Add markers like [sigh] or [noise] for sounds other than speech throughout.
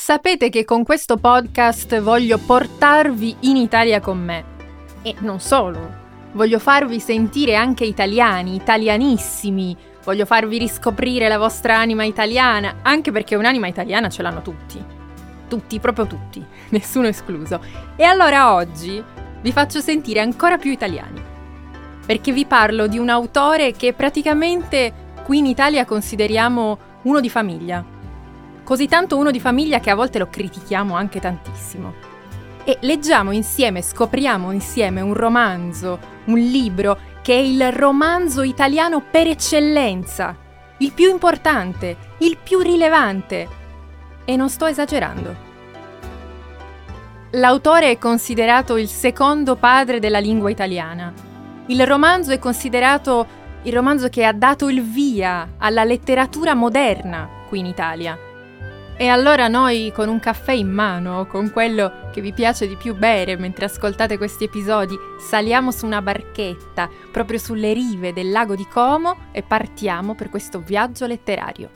Sapete che con questo podcast voglio portarvi in Italia con me. E non solo, voglio farvi sentire anche italiani, italianissimi, voglio farvi riscoprire la vostra anima italiana, anche perché un'anima italiana ce l'hanno tutti. Tutti, proprio tutti, [laughs] nessuno escluso. E allora oggi vi faccio sentire ancora più italiani. Perché vi parlo di un autore che praticamente qui in Italia consideriamo uno di famiglia così tanto uno di famiglia che a volte lo critichiamo anche tantissimo. E leggiamo insieme, scopriamo insieme un romanzo, un libro che è il romanzo italiano per eccellenza, il più importante, il più rilevante. E non sto esagerando. L'autore è considerato il secondo padre della lingua italiana. Il romanzo è considerato il romanzo che ha dato il via alla letteratura moderna qui in Italia. E allora noi con un caffè in mano, con quello che vi piace di più bere mentre ascoltate questi episodi, saliamo su una barchetta proprio sulle rive del lago di Como e partiamo per questo viaggio letterario.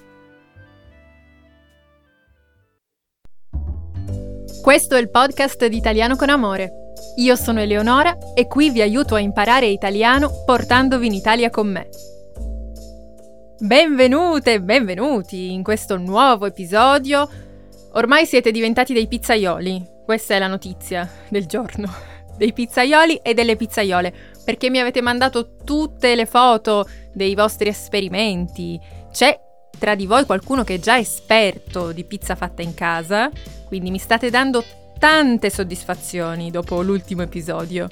Questo è il podcast di Italiano con Amore. Io sono Eleonora e qui vi aiuto a imparare italiano portandovi in Italia con me. Benvenute e benvenuti in questo nuovo episodio. Ormai siete diventati dei pizzaioli, questa è la notizia del giorno, [laughs] dei pizzaioli e delle pizzaiole, perché mi avete mandato tutte le foto dei vostri esperimenti. C'è tra di voi qualcuno che è già esperto di pizza fatta in casa, quindi mi state dando tante soddisfazioni dopo l'ultimo episodio.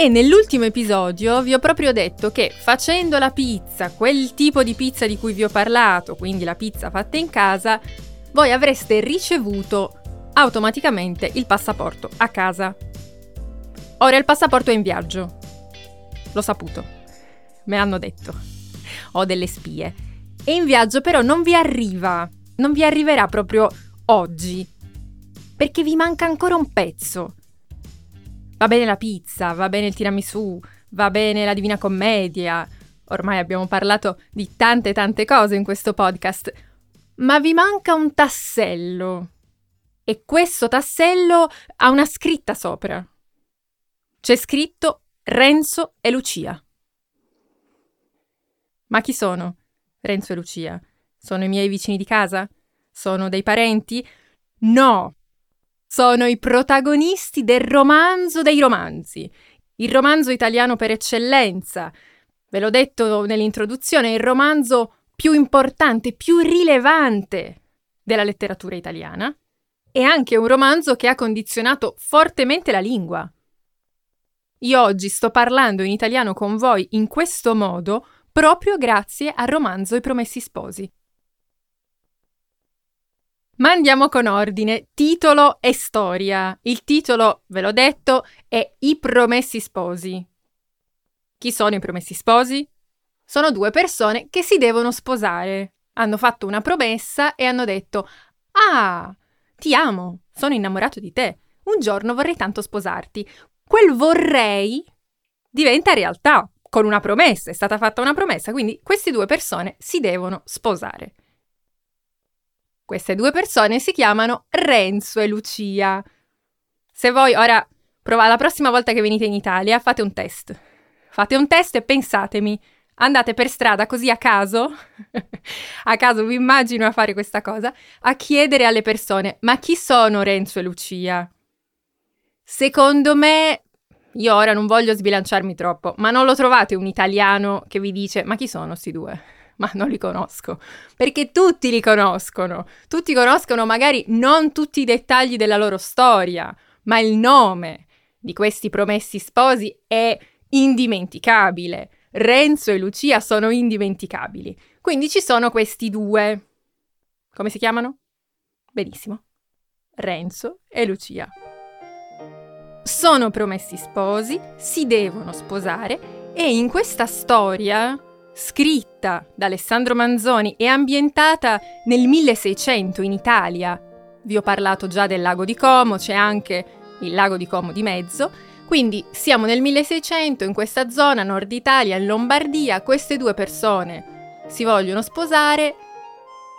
E nell'ultimo episodio vi ho proprio detto che facendo la pizza, quel tipo di pizza di cui vi ho parlato, quindi la pizza fatta in casa, voi avreste ricevuto automaticamente il passaporto a casa. Ora il passaporto è in viaggio. L'ho saputo. Me l'hanno detto. Ho delle spie. E in viaggio però non vi arriva. Non vi arriverà proprio oggi. Perché vi manca ancora un pezzo. Va bene la pizza, va bene il tiramisù, va bene la Divina Commedia. Ormai abbiamo parlato di tante tante cose in questo podcast, ma vi manca un tassello. E questo tassello ha una scritta sopra. C'è scritto Renzo e Lucia. Ma chi sono Renzo e Lucia? Sono i miei vicini di casa? Sono dei parenti? No, sono i protagonisti del romanzo dei romanzi, il romanzo italiano per eccellenza. Ve l'ho detto nell'introduzione, il romanzo più importante, più rilevante della letteratura italiana e anche un romanzo che ha condizionato fortemente la lingua. Io oggi sto parlando in italiano con voi in questo modo proprio grazie al romanzo I Promessi Sposi. Ma andiamo con ordine, titolo e storia. Il titolo, ve l'ho detto, è I Promessi Sposi. Chi sono i Promessi Sposi? Sono due persone che si devono sposare. Hanno fatto una promessa e hanno detto Ah, ti amo, sono innamorato di te. Un giorno vorrei tanto sposarti. Quel vorrei diventa realtà con una promessa, è stata fatta una promessa, quindi queste due persone si devono sposare. Queste due persone si chiamano Renzo e Lucia. Se voi ora provate la prossima volta che venite in Italia, fate un test. Fate un test e pensatemi, andate per strada così a caso, [laughs] a caso vi immagino a fare questa cosa, a chiedere alle persone, ma chi sono Renzo e Lucia? Secondo me, io ora non voglio sbilanciarmi troppo, ma non lo trovate un italiano che vi dice, ma chi sono questi due? Ma non li conosco, perché tutti li conoscono, tutti conoscono magari non tutti i dettagli della loro storia, ma il nome di questi promessi sposi è indimenticabile. Renzo e Lucia sono indimenticabili. Quindi ci sono questi due. Come si chiamano? Benissimo. Renzo e Lucia. Sono promessi sposi, si devono sposare e in questa storia scritta da Alessandro Manzoni e ambientata nel 1600 in Italia. Vi ho parlato già del lago di Como, c'è anche il lago di Como di mezzo. Quindi siamo nel 1600 in questa zona, nord Italia, in Lombardia, queste due persone si vogliono sposare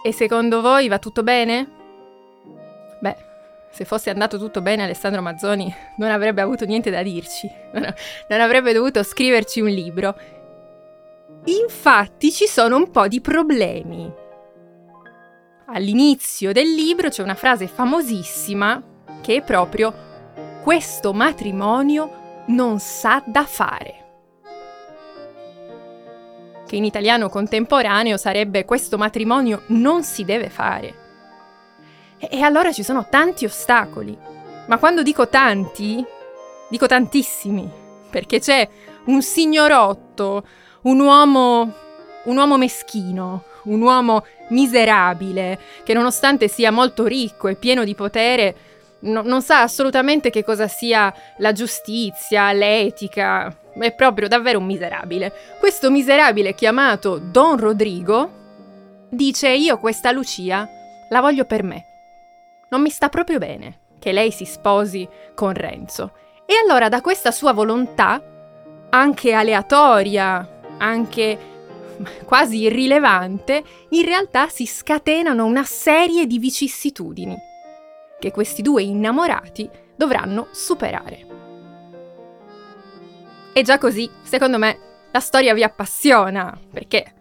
e secondo voi va tutto bene? Beh, se fosse andato tutto bene Alessandro Mazzoni non avrebbe avuto niente da dirci, [laughs] non avrebbe dovuto scriverci un libro. Infatti ci sono un po' di problemi. All'inizio del libro c'è una frase famosissima che è proprio questo matrimonio non sa da fare. Che in italiano contemporaneo sarebbe questo matrimonio non si deve fare. E, e allora ci sono tanti ostacoli. Ma quando dico tanti, dico tantissimi, perché c'è un signorotto, un uomo, un uomo meschino, un uomo miserabile, che nonostante sia molto ricco e pieno di potere, no, non sa assolutamente che cosa sia la giustizia, l'etica. È proprio davvero un miserabile. Questo miserabile chiamato Don Rodrigo dice io questa Lucia la voglio per me. Non mi sta proprio bene che lei si sposi con Renzo. E allora da questa sua volontà, anche aleatoria, anche [laughs] quasi irrilevante, in realtà si scatenano una serie di vicissitudini che questi due innamorati dovranno superare. E già così, secondo me, la storia vi appassiona, perché,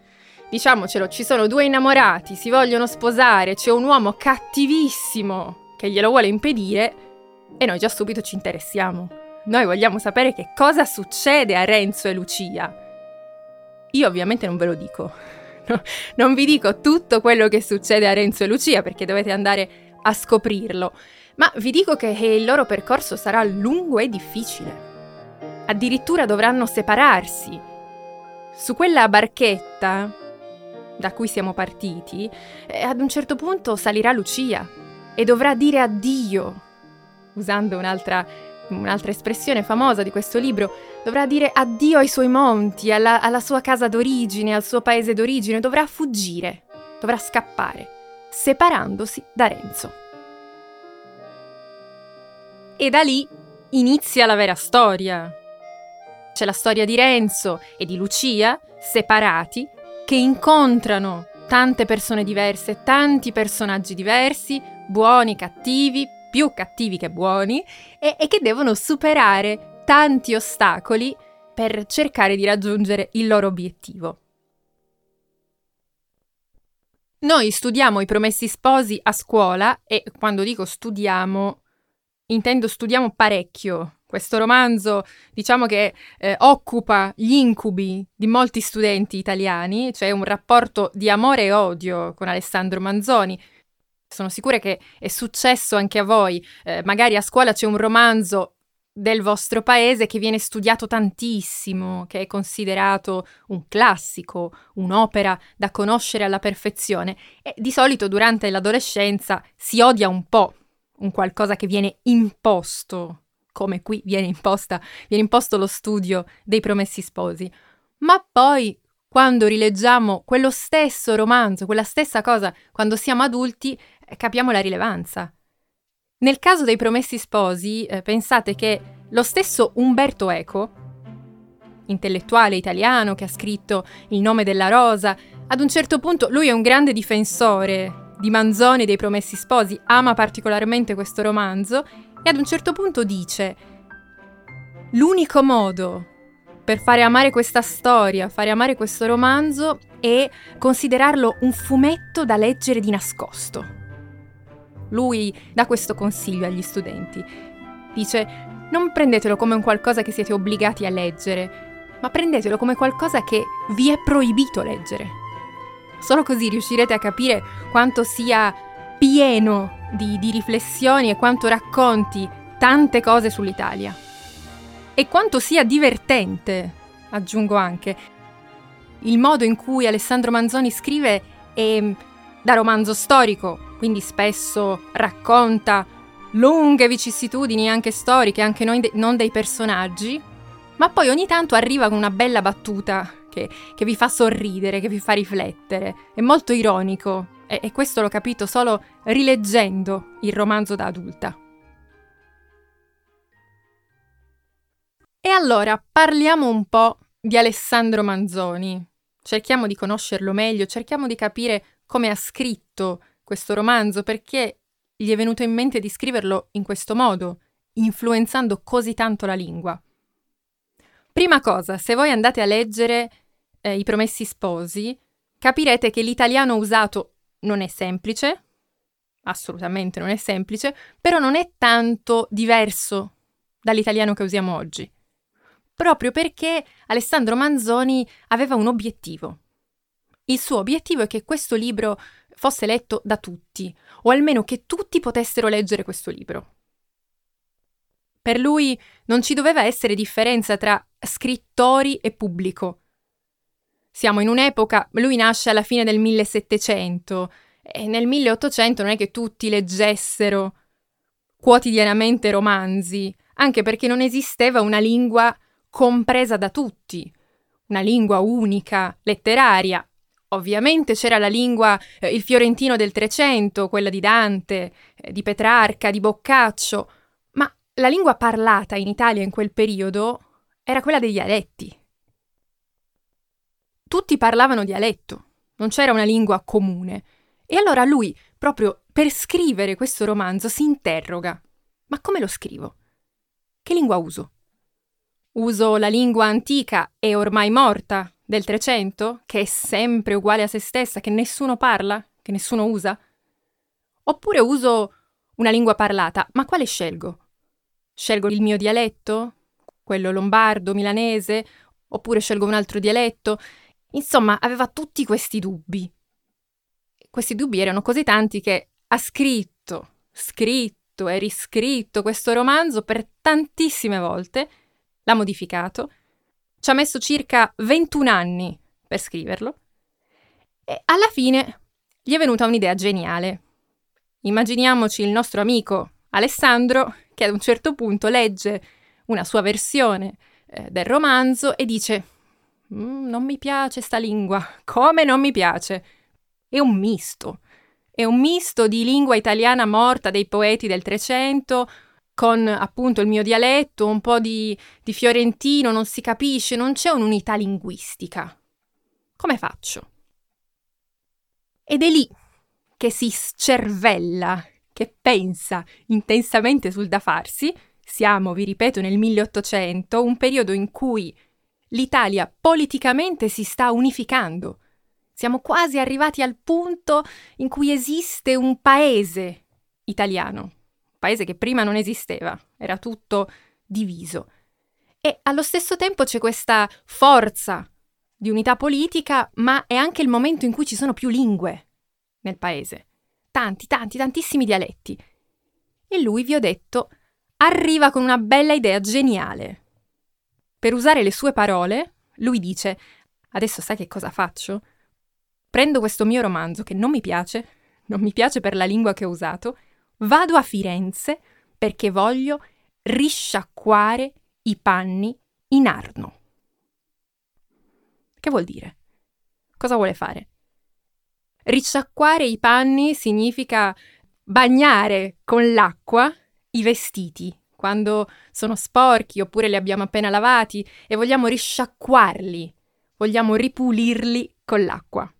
diciamocelo, ci sono due innamorati, si vogliono sposare, c'è un uomo cattivissimo che glielo vuole impedire e noi già subito ci interessiamo. Noi vogliamo sapere che cosa succede a Renzo e Lucia. Io ovviamente non ve lo dico. [laughs] No, non vi dico tutto quello che succede a Renzo e Lucia perché dovete andare a scoprirlo, ma vi dico che il loro percorso sarà lungo e difficile. Addirittura dovranno separarsi. Su quella barchetta da cui siamo partiti, eh, ad un certo punto salirà Lucia e dovrà dire addio, usando un'altra, un'altra espressione famosa di questo libro, dovrà dire addio ai suoi monti, alla, alla sua casa d'origine, al suo paese d'origine, dovrà fuggire, dovrà scappare separandosi da Renzo. E da lì inizia la vera storia. C'è la storia di Renzo e di Lucia, separati, che incontrano tante persone diverse, tanti personaggi diversi, buoni, cattivi, più cattivi che buoni, e, e che devono superare tanti ostacoli per cercare di raggiungere il loro obiettivo. Noi studiamo i promessi sposi a scuola e quando dico studiamo, intendo studiamo parecchio. Questo romanzo diciamo che eh, occupa gli incubi di molti studenti italiani, cioè un rapporto di amore e odio con Alessandro Manzoni. Sono sicura che è successo anche a voi. Eh, magari a scuola c'è un romanzo del vostro paese che viene studiato tantissimo, che è considerato un classico, un'opera da conoscere alla perfezione e di solito durante l'adolescenza si odia un po' un qualcosa che viene imposto, come qui viene, imposta, viene imposto lo studio dei promessi sposi. Ma poi, quando rileggiamo quello stesso romanzo, quella stessa cosa, quando siamo adulti, capiamo la rilevanza. Nel caso dei Promessi Sposi, eh, pensate che lo stesso Umberto Eco, intellettuale italiano che ha scritto Il nome della rosa, ad un certo punto lui è un grande difensore di Manzoni e dei Promessi Sposi, ama particolarmente questo romanzo e ad un certo punto dice l'unico modo per fare amare questa storia, fare amare questo romanzo è considerarlo un fumetto da leggere di nascosto. Lui dà questo consiglio agli studenti. Dice, non prendetelo come un qualcosa che siete obbligati a leggere, ma prendetelo come qualcosa che vi è proibito leggere. Solo così riuscirete a capire quanto sia pieno di, di riflessioni e quanto racconti tante cose sull'Italia. E quanto sia divertente, aggiungo anche. Il modo in cui Alessandro Manzoni scrive è da romanzo storico, quindi spesso racconta lunghe vicissitudini anche storiche, anche de- non dei personaggi, ma poi ogni tanto arriva con una bella battuta che, che vi fa sorridere, che vi fa riflettere. È molto ironico e, e questo l'ho capito solo rileggendo il romanzo da adulta. E allora parliamo un po' di Alessandro Manzoni. Cerchiamo di conoscerlo meglio, cerchiamo di capire come ha scritto questo romanzo perché gli è venuto in mente di scriverlo in questo modo, influenzando così tanto la lingua? Prima cosa, se voi andate a leggere eh, i Promessi Sposi, capirete che l'italiano usato non è semplice, assolutamente non è semplice, però non è tanto diverso dall'italiano che usiamo oggi. Proprio perché Alessandro Manzoni aveva un obiettivo. Il suo obiettivo è che questo libro fosse letto da tutti, o almeno che tutti potessero leggere questo libro. Per lui non ci doveva essere differenza tra scrittori e pubblico. Siamo in un'epoca, lui nasce alla fine del 1700 e nel 1800 non è che tutti leggessero quotidianamente romanzi, anche perché non esisteva una lingua compresa da tutti, una lingua unica, letteraria. Ovviamente c'era la lingua, eh, il fiorentino del Trecento, quella di Dante, eh, di Petrarca, di Boccaccio, ma la lingua parlata in Italia in quel periodo era quella dei dialetti. Tutti parlavano dialetto, non c'era una lingua comune. E allora lui, proprio per scrivere questo romanzo, si interroga. Ma come lo scrivo? Che lingua uso? Uso la lingua antica e ormai morta del Trecento, che è sempre uguale a se stessa, che nessuno parla, che nessuno usa? Oppure uso una lingua parlata, ma quale scelgo? Scelgo il mio dialetto? Quello lombardo, milanese? Oppure scelgo un altro dialetto? Insomma, aveva tutti questi dubbi. Questi dubbi erano così tanti che ha scritto, scritto e riscritto questo romanzo per tantissime volte, l'ha modificato, ci ha messo circa 21 anni per scriverlo e alla fine gli è venuta un'idea geniale. Immaginiamoci il nostro amico Alessandro che ad un certo punto legge una sua versione eh, del romanzo e dice mm, non mi piace sta lingua, [laughs] come non mi piace? È un misto. È un misto di lingua italiana morta dei poeti del Trecento, con appunto il mio dialetto, un po' di, di fiorentino, non si capisce, non c'è un'unità linguistica. Come faccio? Ed è lì che si scervella, che pensa intensamente sul da farsi. Siamo, vi ripeto, nel 1800, un periodo in cui l'Italia politicamente si sta unificando. Siamo quasi arrivati al punto in cui esiste un paese italiano, paese che prima non esisteva, era tutto diviso. E allo stesso tempo c'è questa forza di unità politica, ma è anche il momento in cui ci sono più lingue nel paese. Tanti, tanti, tantissimi dialetti. E lui, vi ho detto, arriva con una bella idea geniale. Per usare le sue parole, lui dice: Adesso sai che cosa faccio? Prendo questo mio romanzo che non mi piace, non mi piace per la lingua che ho usato, vado a Firenze perché voglio risciacquare i panni in Arno. Che vuol dire? Cosa vuole fare? Risciacquare i panni significa bagnare con l'acqua i vestiti quando sono sporchi oppure li abbiamo appena lavati e vogliamo risciacquarli, vogliamo ripulirli con l'acqua.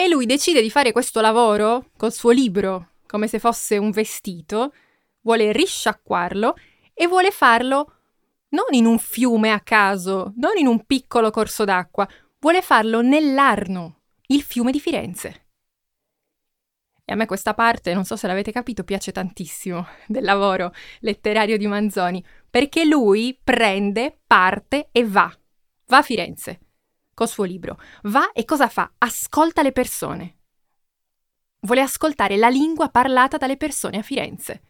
E lui decide di fare questo lavoro col suo libro, come se fosse un vestito, vuole risciacquarlo e vuole farlo non in un fiume a caso, non in un piccolo corso d'acqua, vuole farlo nell'Arno, il fiume di Firenze. E a me questa parte, non so se l'avete capito, piace tantissimo [laughs] del lavoro letterario di Manzoni, perché lui prende, parte e va. Va a Firenze col suo libro. Va e cosa fa? Ascolta le persone. Vuole ascoltare la lingua parlata dalle persone a Firenze.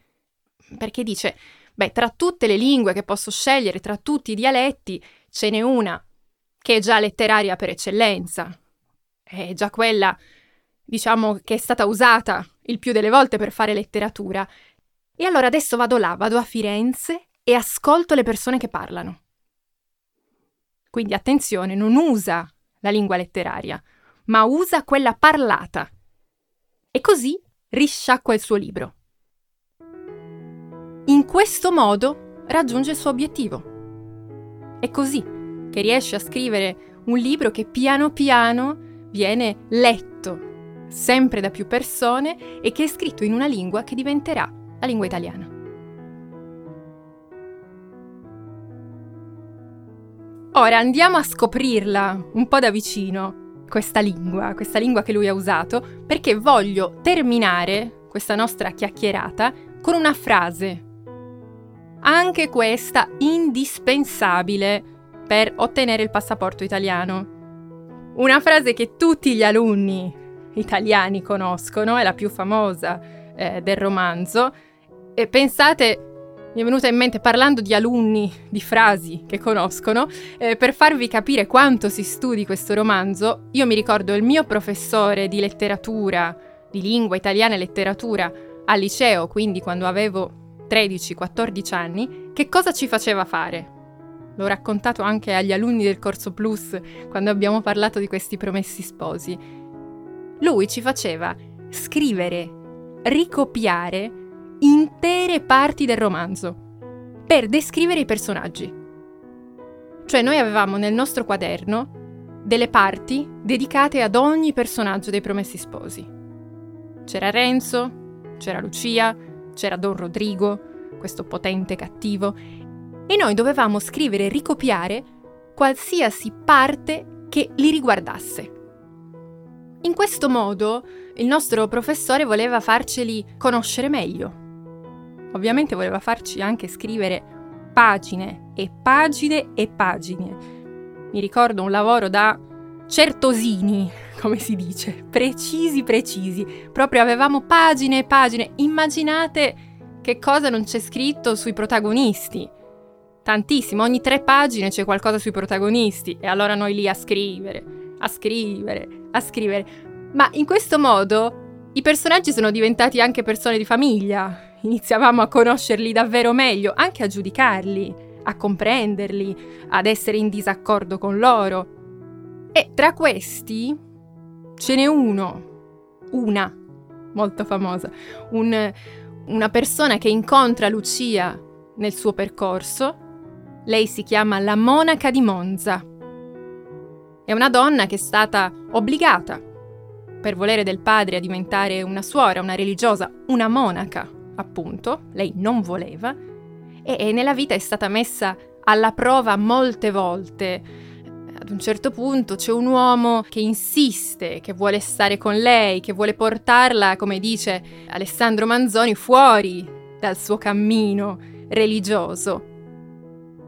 Perché dice, beh, tra tutte le lingue che posso scegliere, tra tutti i dialetti, ce n'è una che è già letteraria per eccellenza. È già quella diciamo, che è stata usata il più delle volte per fare letteratura. E allora adesso vado là, vado a Firenze e ascolto le persone che parlano. Quindi attenzione, non usa la lingua letteraria, ma usa quella parlata. E così risciacqua il suo libro. In questo modo raggiunge il suo obiettivo. È così che riesce a scrivere un libro che piano piano viene letto sempre da più persone e che è scritto in una lingua che diventerà la lingua italiana. Ora andiamo a scoprirla un po' da vicino, questa lingua, questa lingua che lui ha usato, perché voglio terminare questa nostra chiacchierata con una frase, anche questa indispensabile per ottenere il passaporto italiano. Una frase che tutti gli alunni italiani conoscono, è la più famosa eh, del romanzo. E pensate, mi è venuta in mente parlando di alunni, di frasi che conoscono, eh, per farvi capire quanto si studi questo romanzo, io mi ricordo il mio professore di letteratura, di lingua italiana e letteratura al liceo, quindi quando avevo 13-14 anni, che cosa ci faceva fare? L'ho raccontato anche agli alunni del corso Plus quando abbiamo parlato di questi promessi sposi. Lui ci faceva scrivere, ricopiare intere parti del romanzo per descrivere i personaggi. Cioè noi avevamo nel nostro quaderno delle parti dedicate ad ogni personaggio dei promessi sposi. C'era Renzo, c'era Lucia, c'era Don Rodrigo, questo potente cattivo, e noi dovevamo scrivere e ricopiare qualsiasi parte che li riguardasse. In questo modo il nostro professore voleva farceli conoscere meglio. Ovviamente voleva farci anche scrivere pagine e pagine e pagine. Mi ricordo un lavoro da certosini, [laughs] come si dice, precisi precisi. Proprio avevamo pagine e pagine. Immaginate che cosa non c'è scritto sui protagonisti. Tantissimo, ogni tre pagine c'è qualcosa sui protagonisti e allora noi lì a scrivere, a scrivere, a scrivere. Ma in questo modo i personaggi sono diventati anche persone di famiglia. Iniziavamo a conoscerli davvero meglio, anche a giudicarli, a comprenderli, ad essere in disaccordo con loro. E tra questi ce n'è uno, una, molto famosa, un, una persona che incontra Lucia nel suo percorso. Lei si chiama la monaca di Monza. È una donna che è stata obbligata, per volere del padre, a diventare una suora, una religiosa, una monaca, appunto. Lei non voleva. E, e nella vita è stata messa alla prova molte volte ad un certo punto c'è un uomo che insiste, che vuole stare con lei, che vuole portarla, come dice Alessandro Manzoni, fuori dal suo cammino religioso.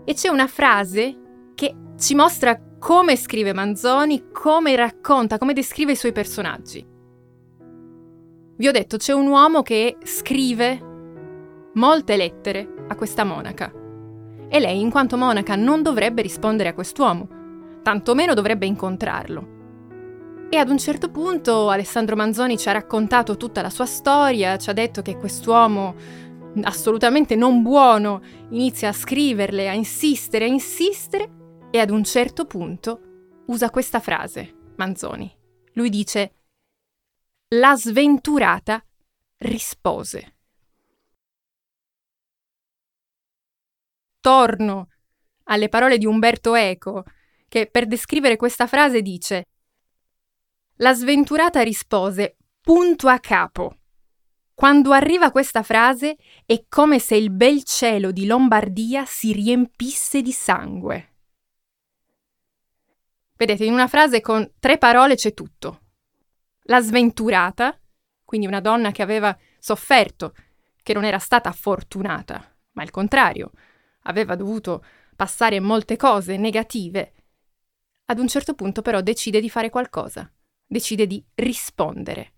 E c'è una frase che ci mostra come scrive Manzoni, come racconta, come descrive i suoi personaggi. Vi ho detto, c'è un uomo che scrive molte lettere a questa monaca e lei, in quanto monaca, non dovrebbe rispondere a quest'uomo tantomeno dovrebbe incontrarlo. E ad un certo punto Alessandro Manzoni ci ha raccontato tutta la sua storia, ci ha detto che quest'uomo assolutamente non buono inizia a scriverle, a insistere, a insistere e ad un certo punto usa questa frase, Manzoni. Lui dice, la sventurata rispose. Torno alle parole di Umberto Eco, che per descrivere questa frase dice La sventurata rispose punto a capo. Quando arriva questa frase è come se il bel cielo di Lombardia si riempisse di sangue. Vedete, in una frase con tre parole c'è tutto. La sventurata, quindi una donna che aveva sofferto, che non era stata fortunata, ma il contrario, aveva dovuto passare molte cose negative ad un certo punto però decide di fare qualcosa, decide di rispondere.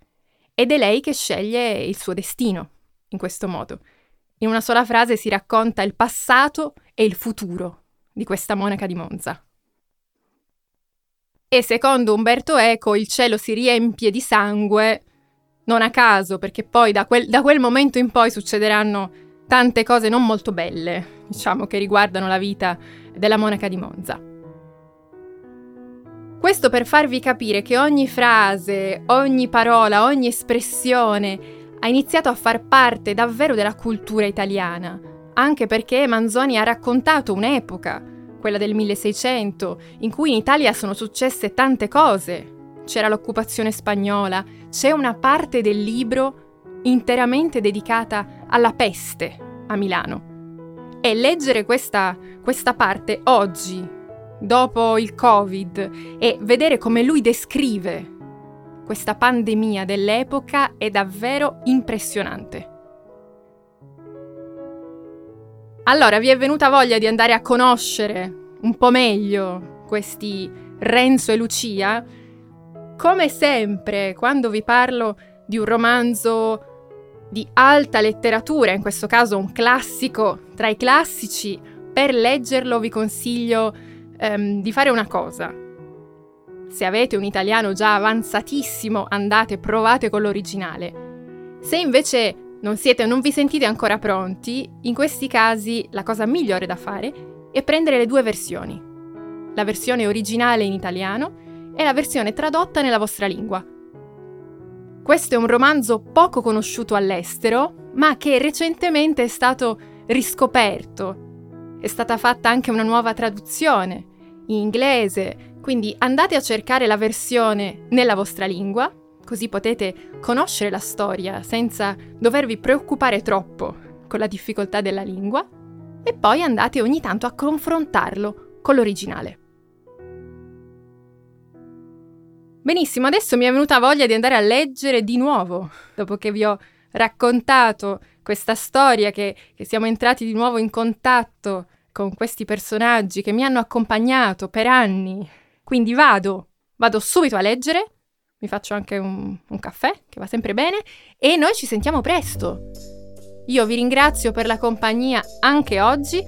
Ed è lei che sceglie il suo destino, in questo modo. In una sola frase si racconta il passato e il futuro di questa monaca di Monza. E secondo Umberto Eco il cielo si riempie di sangue, non a caso, perché poi da quel, da quel momento in poi succederanno tante cose non molto belle, diciamo, che riguardano la vita della monaca di Monza. Questo per farvi capire che ogni frase, ogni parola, ogni espressione ha iniziato a far parte davvero della cultura italiana, anche perché Manzoni ha raccontato un'epoca, quella del 1600, in cui in Italia sono successe tante cose c'era l'occupazione spagnola, c'è una parte del libro interamente dedicata alla peste a Milano. E leggere questa, questa parte oggi, dopo il Covid, e vedere come lui descrive questa pandemia dell'epoca è davvero impressionante. Allora, vi è venuta voglia di andare a conoscere un po' meglio questi Renzo e Lucia? Come sempre, quando vi parlo di un romanzo di alta letteratura, in questo caso un classico tra i classici, per leggerlo vi consiglio um, di fare una cosa. Se avete un italiano già avanzatissimo, andate, provate con l'originale. Se invece non siete, non vi sentite ancora pronti, in questi casi la cosa migliore da fare è prendere le due versioni. La versione originale in italiano e la versione tradotta nella vostra lingua. Questo è un romanzo poco conosciuto all'estero, ma che recentemente è stato riscoperto. È stata fatta anche una nuova traduzione in inglese, quindi andate a cercare la versione nella vostra lingua così potete conoscere la storia senza dovervi preoccupare troppo con la difficoltà della lingua e poi andate ogni tanto a confrontarlo con l'originale. Benissimo, adesso mi è venuta voglia di andare a leggere di nuovo, dopo che vi ho raccontato questa storia, che, che siamo entrati di nuovo in contatto con questi personaggi che mi hanno accompagnato per anni. Quindi vado, vado subito a leggere mi faccio anche un, un caffè, che va sempre bene, e noi ci sentiamo presto. Io vi ringrazio per la compagnia anche oggi.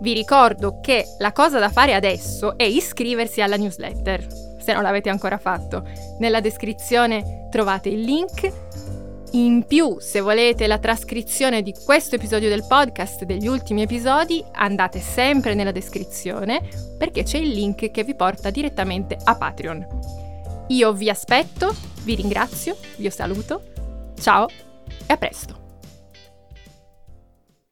Vi ricordo che la cosa da fare adesso è iscriversi alla newsletter, se non l'avete ancora fatto. Nella descrizione trovate il link. In più, se volete la trascrizione di questo episodio del podcast, degli ultimi episodi, andate sempre nella descrizione perché c'è il link che vi porta direttamente a Patreon. Io vi aspetto, vi ringrazio, vi saluto, ciao e a presto!